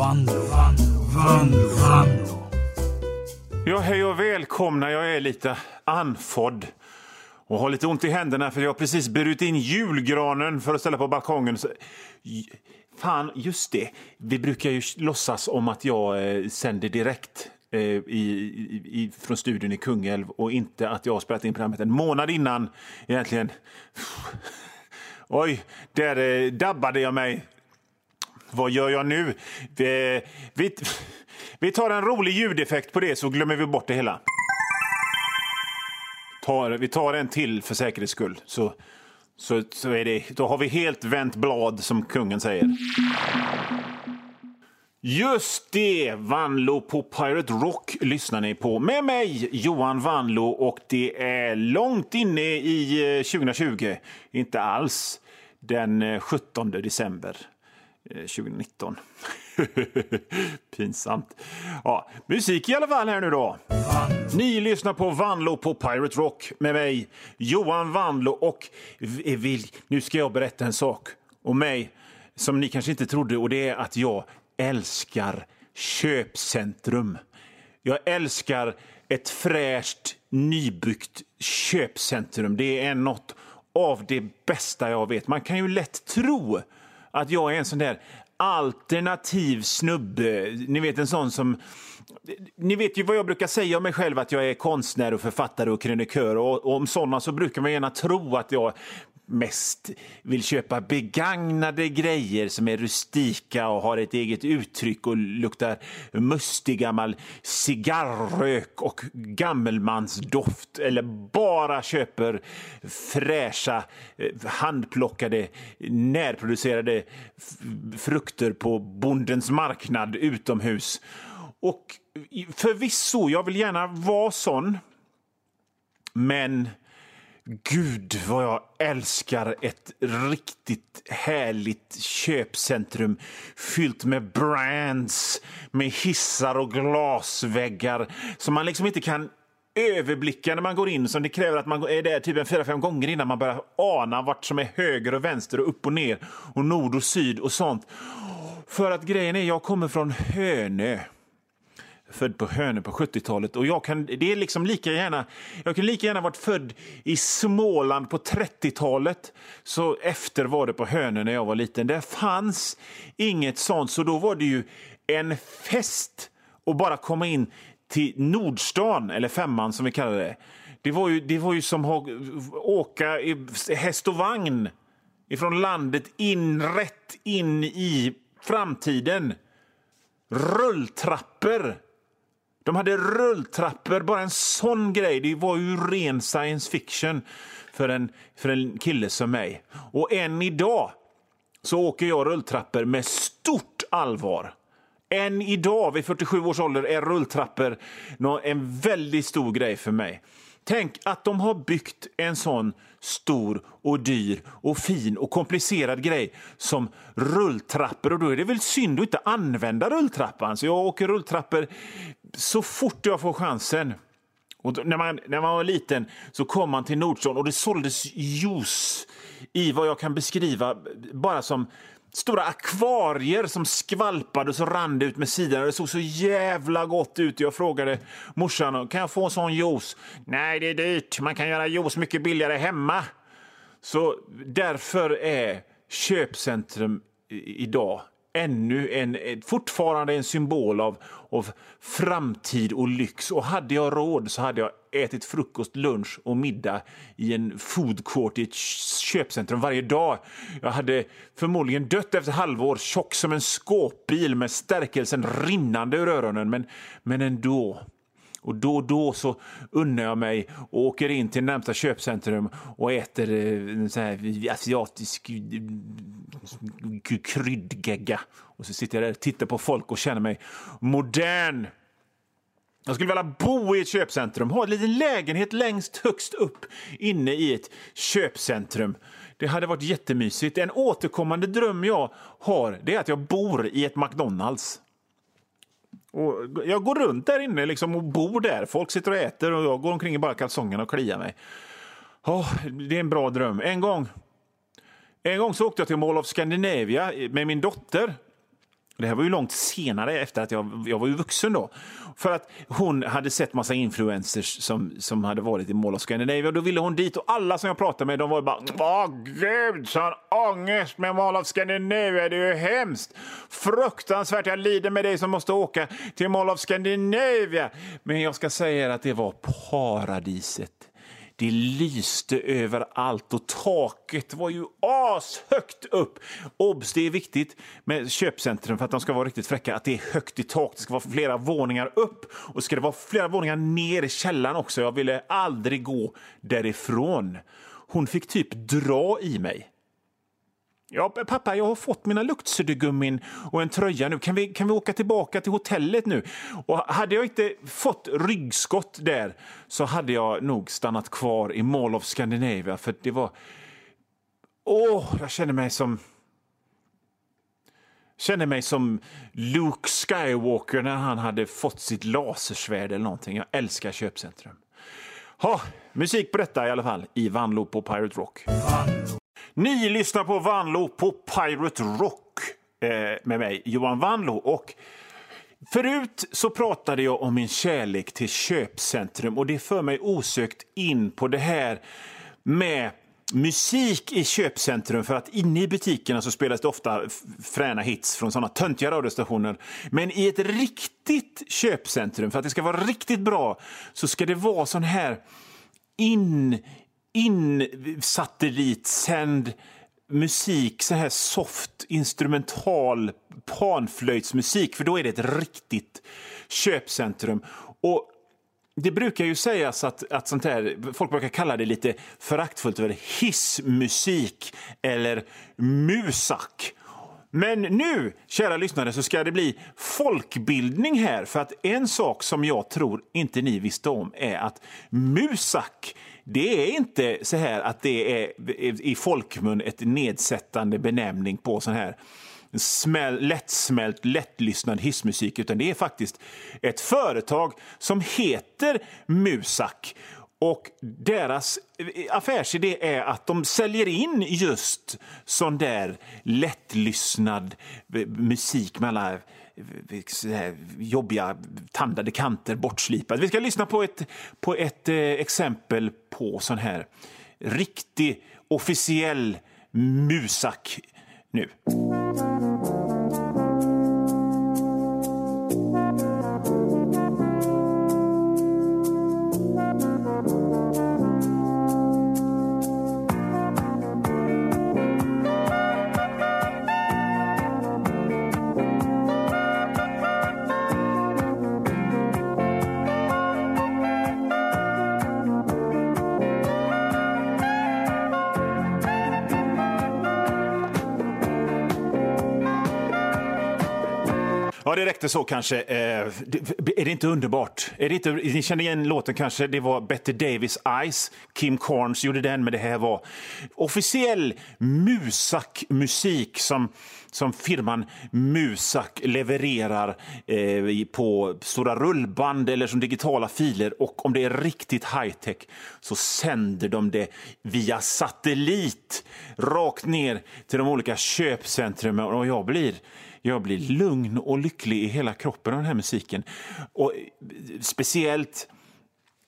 Vanlo, Vanlo, Vanlo, Vanlo. Ja, hej och välkomna. Jag är lite andfådd och har lite ont i händerna för jag har precis burit in julgranen för att ställa på balkongen. Så... Fan, just det. Vi brukar ju låtsas om att jag eh, sänder direkt eh, i, i, från studion i Kungälv och inte att jag har spelat in programmet en månad innan egentligen. Oj, där eh, dabbade jag mig. Vad gör jag nu? Vi, vi, vi tar en rolig ljudeffekt på det så glömmer vi bort det hela. Tar, vi tar en till för säkerhets skull. Så, så, så är det, då har vi helt vänt blad, som kungen säger. Just det! Vanlo på Pirate Rock lyssnar ni på med mig, Johan Vanlo. Och det är långt inne i eh, 2020. Inte alls den eh, 17 december Eh, 2019. Pinsamt. Ja, musik i alla fall här nu då. Ni lyssnar på Vanlo på Pirate Rock med mig, Johan Vanlo. Och eh, vill, nu ska jag berätta en sak om mig som ni kanske inte trodde och det är att jag älskar köpcentrum. Jag älskar ett fräscht, nybyggt köpcentrum. Det är något av det bästa jag vet. Man kan ju lätt tro att jag är en sån där alternativ snubbe. Ni vet en sån som... Ni vet ju vad jag brukar säga om mig själv, att jag är konstnär och författare och krönikör. Och, och om såna så brukar man gärna tro att jag mest vill köpa begagnade grejer som är rustika och har ett eget uttryck och luktar mustig gammal cigarrök och gammelmansdoft eller bara köper fräscha eh, handplockade närproducerade frukter på bondens marknad utomhus. Och förvisso, jag vill gärna vara sån, men Gud, vad jag älskar ett riktigt härligt köpcentrum fyllt med brands, med hissar och glasväggar som man liksom inte kan överblicka när man går in. Som det kräver att man är där typ en fyra, fem gånger innan man börjar ana vart som är höger och vänster och upp och ner och nord och syd och sånt. För att grejen är, jag kommer från Hönö född på Hönö på 70-talet. Och jag kan, det är liksom lika gärna, jag kan lika gärna varit född i Småland på 30-talet. Så efter var det på Hönö när jag var liten. Det fanns inget sånt, så då var det ju en fest att bara komma in till Nordstan, eller Femman som vi kallar det. Det var ju, det var ju som att åka i häst och vagn ifrån landet in rätt in i framtiden. Rulltrappor de hade rulltrappor, bara en sån grej. Det var ju ren science fiction för en, för en kille som mig. Och än idag så åker jag rulltrappor med stort allvar. Än idag, vid 47 års ålder, är rulltrappor en väldigt stor grej för mig. Tänk att de har byggt en sån stor och dyr och fin och komplicerad grej som rulltrappor. Och då är det väl synd att inte använda rulltrappan. Så jag åker rulltrappor så fort jag får chansen. Och när, man, när man var liten så kom man till Nordstan och det såldes juice i vad jag kan beskriva bara som stora akvarier som skvalpade och så rann det ut med sidan. Det såg så jävla gott ut. Jag frågade morsan kan jag få en sån juice. Nej, det är dyrt. Man kan göra juice mycket billigare hemma. Så därför är köpcentrum idag ännu en, fortfarande en symbol av, av framtid och lyx. Och hade jag råd så hade jag ätit frukost, lunch och middag i en food court i ett köpcentrum varje dag. Jag hade förmodligen dött efter halvår, tjock som en skåpbil med stärkelsen rinnande ur öronen, men, men ändå. Och då och då så unnar jag mig och åker in till närmsta köpcentrum och äter eh, en sån här asiatisk eh, kryddgegga. Och så sitter jag där och tittar på folk och känner mig modern. Jag skulle vilja bo i ett köpcentrum, ha en liten lägenhet längst högst upp inne i ett köpcentrum. Det hade varit jättemysigt. En återkommande dröm jag har det är att jag bor i ett McDonalds. Och jag går runt där inne liksom och bor där. Folk sitter och äter och jag går omkring i bara kalsongerna och kliar mig. Oh, det är en bra dröm. En gång, en gång så åkte jag till Mall of Scandinavia med min dotter. Det här var ju långt senare, efter att jag, jag var ju vuxen då. För att hon hade sett massa influencers som, som hade varit i Mall of Scandinavia. Då ville hon dit och alla som jag pratade med de var ju bara Åh gud, sån ångest med Mall of Scandinavia, det är ju hemskt. Fruktansvärt, jag lider med dig som måste åka till Mall of Scandinavia. Men jag ska säga er att det var paradiset. Det lyste överallt och taket var ju ashögt upp. Obs! Det är viktigt med köpcentrum för att de ska vara riktigt fräcka att det är högt i tak. Det ska vara flera våningar upp och ska det vara flera våningar ner i källaren också. Jag ville aldrig gå därifrån. Hon fick typ dra i mig. Ja, pappa, jag har fått mina luktsuddgummin och en tröja nu. Kan vi, kan vi åka tillbaka till hotellet nu? Och hade jag inte fått ryggskott där så hade jag nog stannat kvar i Mall of Scandinavia för det var... Åh, oh, jag känner mig som... Känner mig som Luke Skywalker när han hade fått sitt lasersvärd eller någonting. Jag älskar köpcentrum. Ha, musik på detta i alla fall i Vanlo på Pirate Rock. Ni lyssnar på Vanlo på Pirate Rock eh, med mig, Johan Vanlo. Och förut så pratade jag om min kärlek till köpcentrum och det för mig osökt in på det här med musik i köpcentrum för att inne i butikerna så spelas det ofta fräna hits från såna töntiga radiostationer. Men i ett riktigt köpcentrum, för att det ska vara riktigt bra, så ska det vara sån här in insatellitsänd musik, så här soft instrumental panflöjtsmusik, för då är det ett riktigt köpcentrum. Och det brukar ju sägas att, att sånt här, folk brukar kalla det lite föraktfullt för hissmusik eller musak. Men nu, kära lyssnare, så ska det bli folkbildning här. För att en sak som jag tror inte ni visste om är att musak det är inte så här att det är i folkmun ett nedsättande benämning på sån här smäl, lättsmält, lättlyssnad hissmusik utan det är faktiskt ett företag som heter Musak. Och deras eh, affärsidé är att de säljer in just sån där lättlyssnad eh, musik med alla eh, jobbiga tandade kanter bortslipade. Vi ska lyssna på ett, på ett exempel på sån här riktig officiell musak nu. Det räckte så kanske. Eh, är det inte underbart? Är det inte, ni känner igen låten kanske? Det var Betty Davis Eyes. Kim Carnes gjorde den, men det här var officiell Musak-musik som, som firman Musak levererar eh, på stora rullband eller som digitala filer. Och om det är riktigt high-tech så sänder de det via satellit rakt ner till de olika köpcentrumen och jag blir jag blir lugn och lycklig i hela kroppen av den här musiken. Och eh, speciellt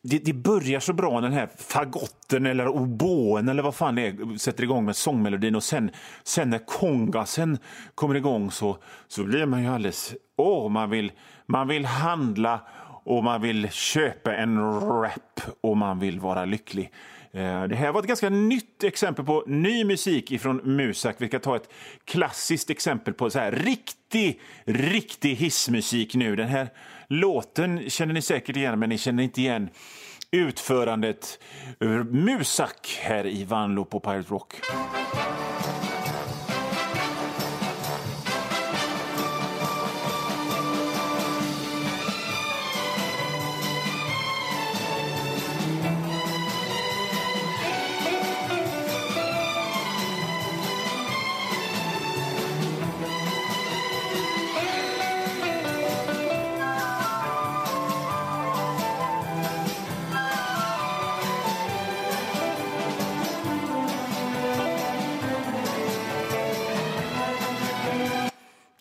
det, det, börjar så bra, den här fagotten eller oboen eller vad fan det är, sätter igång med sångmelodin och sen, sen när kongasen kommer igång så, så blir man ju alldeles... Åh, man vill, man vill handla och man vill köpa en rap och man vill vara lycklig. Eh, det här var ett ganska nytt exempel på ny musik från Musak. Vi ska ta ett klassiskt exempel på så här riktig, riktig hissmusik nu. Den här låten känner ni säkert igen, men ni känner inte igen utförandet Musak här i Vanlo på Pirate Rock.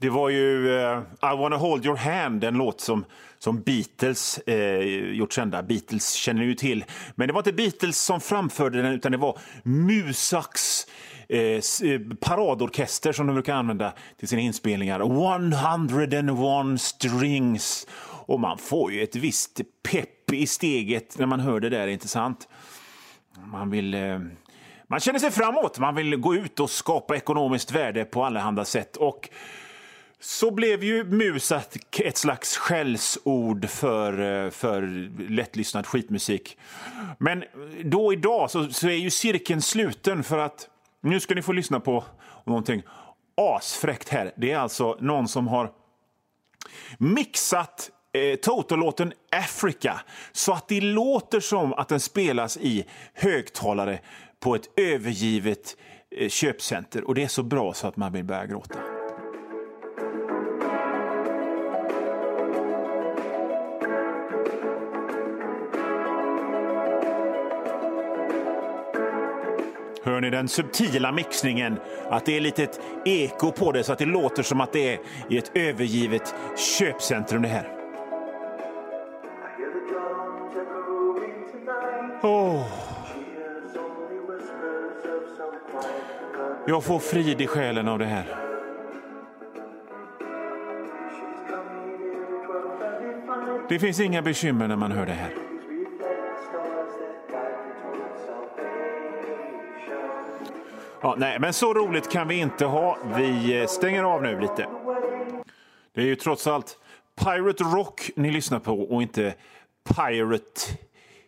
Det var ju uh, I wanna hold your hand, en låt som, som Beatles uh, gjort kända. Beatles känner ju till. Men det var inte Beatles som framförde den, utan det var Musaks eh, eh paradorkester som de brukar använda till sina inspelningar. 101 strings. Och man får ju ett visst pepp i steget när man hör det där, inte sant? Man vill... Eh, man känner sig framåt, man vill gå ut och skapa ekonomiskt värde på allehanda sätt. Och så blev ju Musat ett slags skällsord för, eh, för lättlyssnad skitmusik. Men då idag så, så är ju cirkeln sluten för att nu ska ni få lyssna på någonting asfräckt här. Det är alltså någon som har mixat eh, Toto-låten Africa så att det låter som att den spelas i högtalare på ett övergivet eh, köpcenter. Och det är så bra så att man vill börja gråta. Hör ni den subtila mixningen? Att det är lite ett eko på det så att det låter som att det är i ett övergivet köpcentrum det här. Oh. Jag får frid i själen av det här. Det finns inga bekymmer när man hör det här. Ja, nej, men så roligt kan vi inte ha. Vi eh, stänger av nu lite. Det är ju trots allt Pirate Rock ni lyssnar på och inte Pirate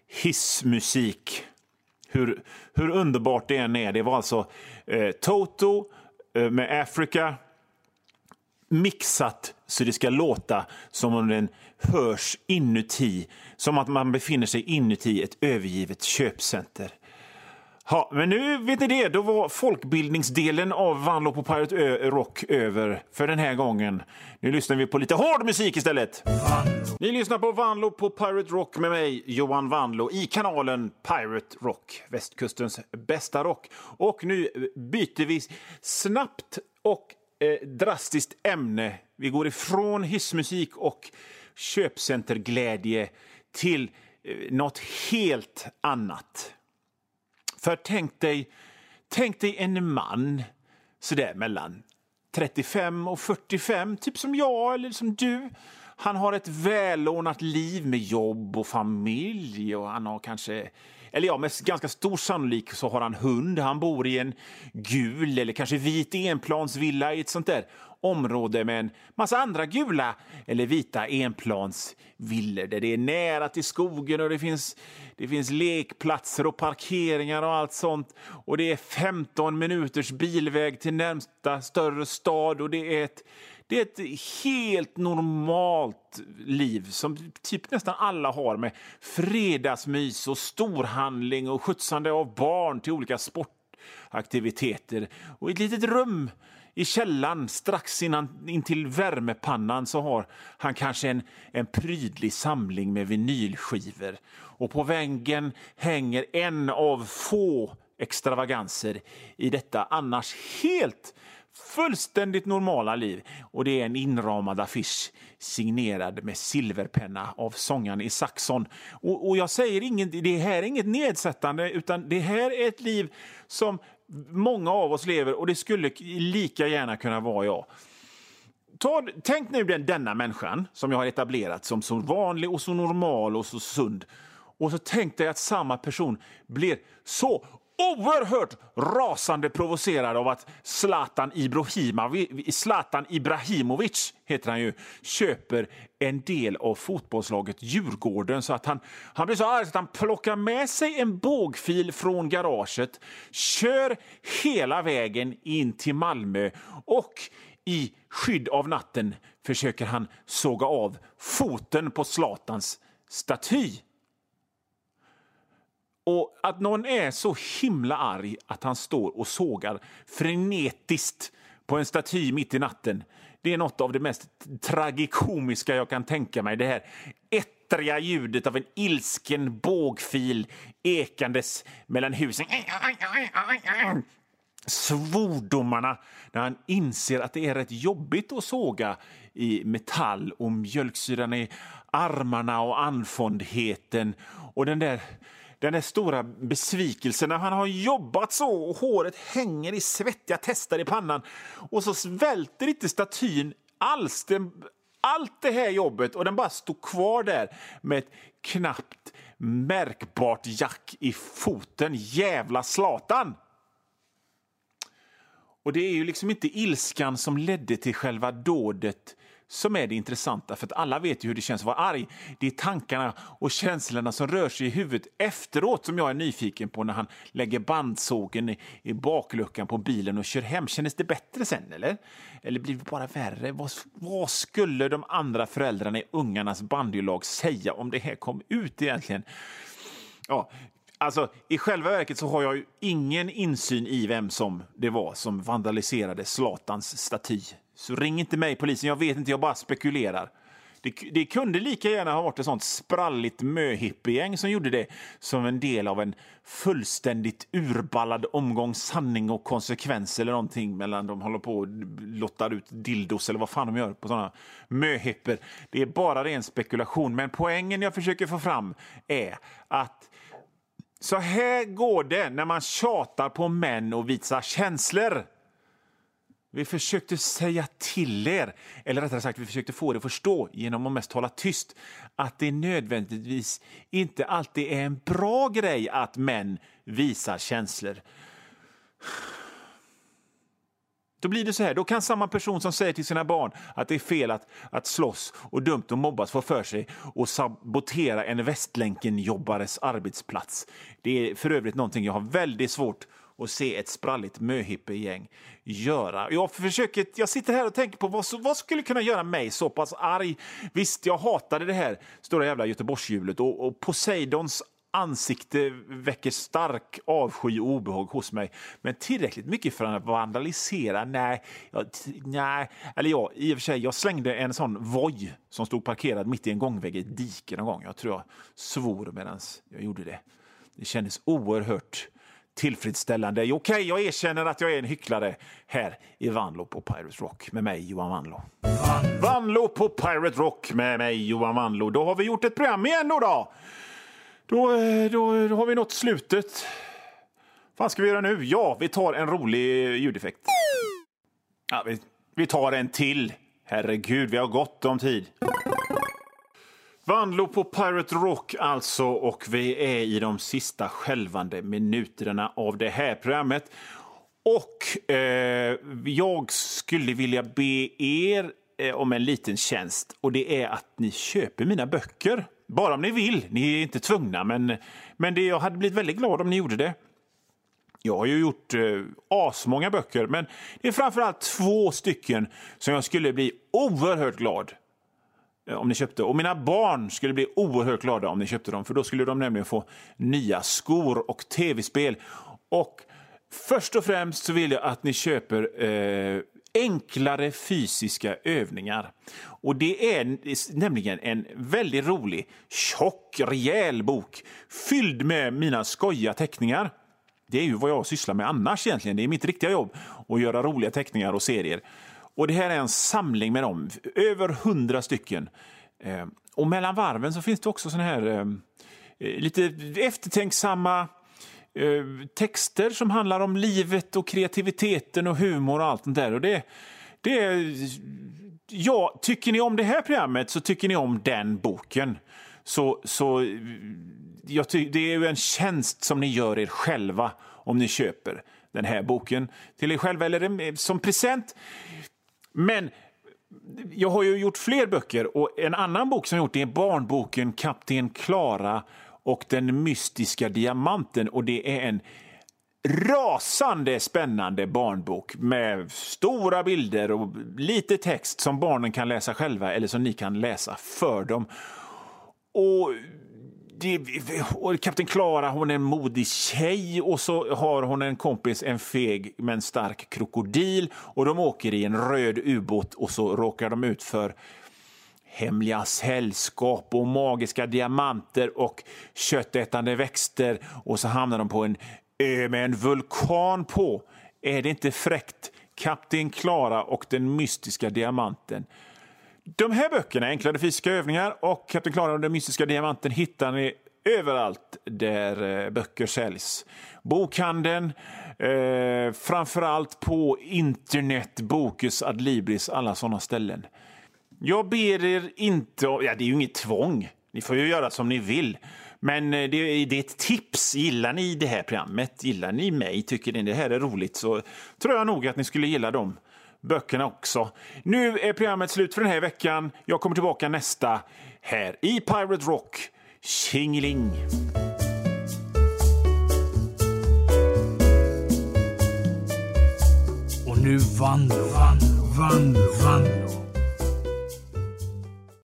hissmusik. Hur, hur underbart det än är. Det var alltså eh, Toto eh, med Africa mixat så det ska låta som om den hörs inuti. Som att man befinner sig inuti ett övergivet köpcenter. Ja, men nu vet ni det, då var folkbildningsdelen av Vanlo på Pirate Ö Rock över för den här gången. Nu lyssnar vi på lite hård musik istället. Ni lyssnar på Vanlo på Pirate Rock med mig, Johan Vanlo, i kanalen Pirate Rock, västkustens bästa rock. Och nu byter vi snabbt och eh, drastiskt ämne. Vi går ifrån hissmusik och köpcenterglädje till eh, något helt annat. För tänk dig, tänk dig en man sådär mellan 35 och 45, typ som jag eller som du. Han har ett välordnat liv med jobb och familj och han har kanske eller ja, med ganska stor sannolikhet så har han hund. Han bor i en gul eller kanske vit enplansvilla i ett sånt där område med en massa andra gula eller vita enplansvillor där det är nära till skogen och det finns, det finns lekplatser och parkeringar och allt sånt. Och det är 15 minuters bilväg till närmsta större stad och det är ett det är ett helt normalt liv som typ nästan alla har med fredagsmys och storhandling och skjutsande av barn till olika sportaktiviteter. Och ett litet rum i källaren strax innan, in till värmepannan så har han kanske en, en prydlig samling med vinylskivor. Och på väggen hänger en av få extravaganser i detta annars helt fullständigt normala liv. Och det är en inramad affisch signerad med silverpenna av sångaren i Saxon. Och, och jag säger inget, det här är inget nedsättande utan det här är ett liv som många av oss lever och det skulle lika gärna kunna vara jag. Ta, tänk nu den, denna människan som jag har etablerat som så vanlig och så normal och så sund. Och så tänk dig att samma person blir så oerhört rasande provocerad av att Zlatan Ibrahimovic, Zlatan Ibrahimovic heter han ju, köper en del av fotbollslaget Djurgården så att han, han blir så arg att han plockar med sig en bågfil från garaget, kör hela vägen in till Malmö och i skydd av natten försöker han såga av foten på Zlatans staty. Och att någon är så himla arg att han står och sågar frenetiskt på en staty mitt i natten det är något av det mest tragikomiska jag kan tänka mig. Det här ettriga ljudet av en ilsken bågfil ekandes mellan husen. svordomarna när han inser att det är rätt jobbigt att såga i metall och mjölksyran i armarna och andfåndheten. och den där den där stora besvikelsen när han har jobbat så och håret hänger i svettiga testar i pannan och så svälter inte statyn alls. Den, allt det här jobbet och den bara står kvar där med ett knappt märkbart jack i foten. Jävla Slatan! Och det är ju liksom inte ilskan som ledde till själva dådet som är det intressanta, för att alla vet ju hur det känns att vara arg. Det är tankarna och känslorna som rör sig i huvudet efteråt som jag är nyfiken på när han lägger bandsågen i, i bakluckan på bilen och kör hem. Kändes det bättre sen, eller? Eller blir det bara värre? Vad, vad skulle de andra föräldrarna i ungarnas bandylag säga om det här kom ut egentligen? Ja, Alltså, I själva verket så har jag ju ingen insyn i vem som det var som vandaliserade Zlatans staty. Så ring inte mig, polisen. Jag vet inte, jag bara spekulerar. Det, det kunde lika gärna ha varit ett sånt spralligt möhippiegäng som gjorde det som en del av en fullständigt urballad omgång sanning och konsekvens eller någonting mellan de håller på och lottar ut dildos eller vad fan de gör på såna möhipper. Det är bara ren spekulation, men poängen jag försöker få fram är att så här går det när man tjatar på män och visar känslor. Vi försökte säga till er, eller rättare sagt vi försökte få er att förstå genom att mest hålla tyst, att det nödvändigtvis inte alltid är en bra grej att män visar känslor. Då blir det så här, då kan samma person som säger till sina barn att det är fel att, att slåss och dumt att mobbas få för sig och sabotera en Västlänken-jobbares arbetsplats. Det är för övrigt någonting jag har väldigt svårt och se ett spralligt möhippiegäng göra. Jag, försöker, jag sitter här och tänker på vad, vad skulle kunna göra mig så pass arg. Visst, jag hatade det här stora jävla Göteborgshjulet och, och Poseidons ansikte väcker stark avsky och obehag hos mig. Men tillräckligt mycket för att vandalisera? Nej. Jag, nej. Eller ja, i och för sig, jag slängde en sån voj som stod parkerad mitt i en gångväg i ett dike någon gång. Jag tror jag svor medan jag gjorde det. Det kändes oerhört tillfredsställande. Okej, okay, jag erkänner att jag är en hycklare här i Vanlo på Pirate Rock med mig, Johan Vanlo. Vanlo på Pirate Rock med mig, Johan Vanlo. Då har vi gjort ett program igen då. Då, då, eh, då, då har vi nått slutet. Vad ska vi göra nu? Ja, vi tar en rolig ljudeffekt. Ja, vi, vi tar en till. Herregud, vi har gott om tid. Vanlo på Pirate Rock alltså och vi är i de sista skälvande minuterna av det här programmet. Och eh, jag skulle vilja be er eh, om en liten tjänst och det är att ni köper mina böcker. Bara om ni vill. Ni är inte tvungna, men, men det, jag hade blivit väldigt glad om ni gjorde det. Jag har ju gjort eh, asmånga böcker, men det är framförallt två stycken som jag skulle bli oerhört glad Eh, om ni köpte. Och mina barn skulle bli oerhört glada om ni köpte dem, för då skulle de nämligen få nya skor och tv-spel. Och först och främst så vill jag att ni köper eh, enklare fysiska övningar. Och det är nämligen en väldigt rolig, tjock, rejäl bok fylld med mina skojiga teckningar. Det är ju vad jag sysslar med annars egentligen. Det är mitt riktiga jobb att göra roliga teckningar och serier. Och Det här är en samling med dem, över hundra stycken. Eh, och mellan varven så finns det också såna här eh, eh lite eftertänksamma eh, texter som handlar om livet och kreativiteten och humor och allt där. Och det, det, ja, tycker ni om det här programmet så tycker ni om den boken. Så, så eh, jag ty, det är ju en tjänst som ni gör er själva om ni köper den här boken till er själva eller eh, som present. Men jag har ju gjort fler böcker och en annan bok som jag gjort är barnboken Kapten Klara och den mystiska diamanten och det är en rasande spännande barnbok med stora bilder och lite text som barnen kan läsa själva eller som ni kan läsa för dem. Och Kapten Klara hon är en modig tjej och så har hon en kompis, en feg men stark krokodil och de åker i en röd ubåt och så råkar de ut för hemliga sällskap och magiska diamanter och köttätande växter och så hamnar de på en ö med en vulkan på. Är det inte fräckt? Kapten Klara och den mystiska diamanten. De här böckerna, Enklare fysiska övningar och Kapten Klara och den mystiska diamanten hittar ni överallt där eh, böcker säljs. Bokhandeln, eh, framförallt på internet, Bokus, Adlibris, alla sådana ställen. Jag ber er inte... Ja, det är ju inget tvång. Ni får ju göra som ni vill. Men eh, det det är ett tips. Gillar ni det här programmet, gillar ni mig, tycker ni det här är roligt så tror jag nog att ni skulle gilla dem böckerna också. Nu är programmet slut för den här veckan. Jag kommer tillbaka nästa här i Pirate Rock. Tjingeling! Och nu vann, vann, vann, vann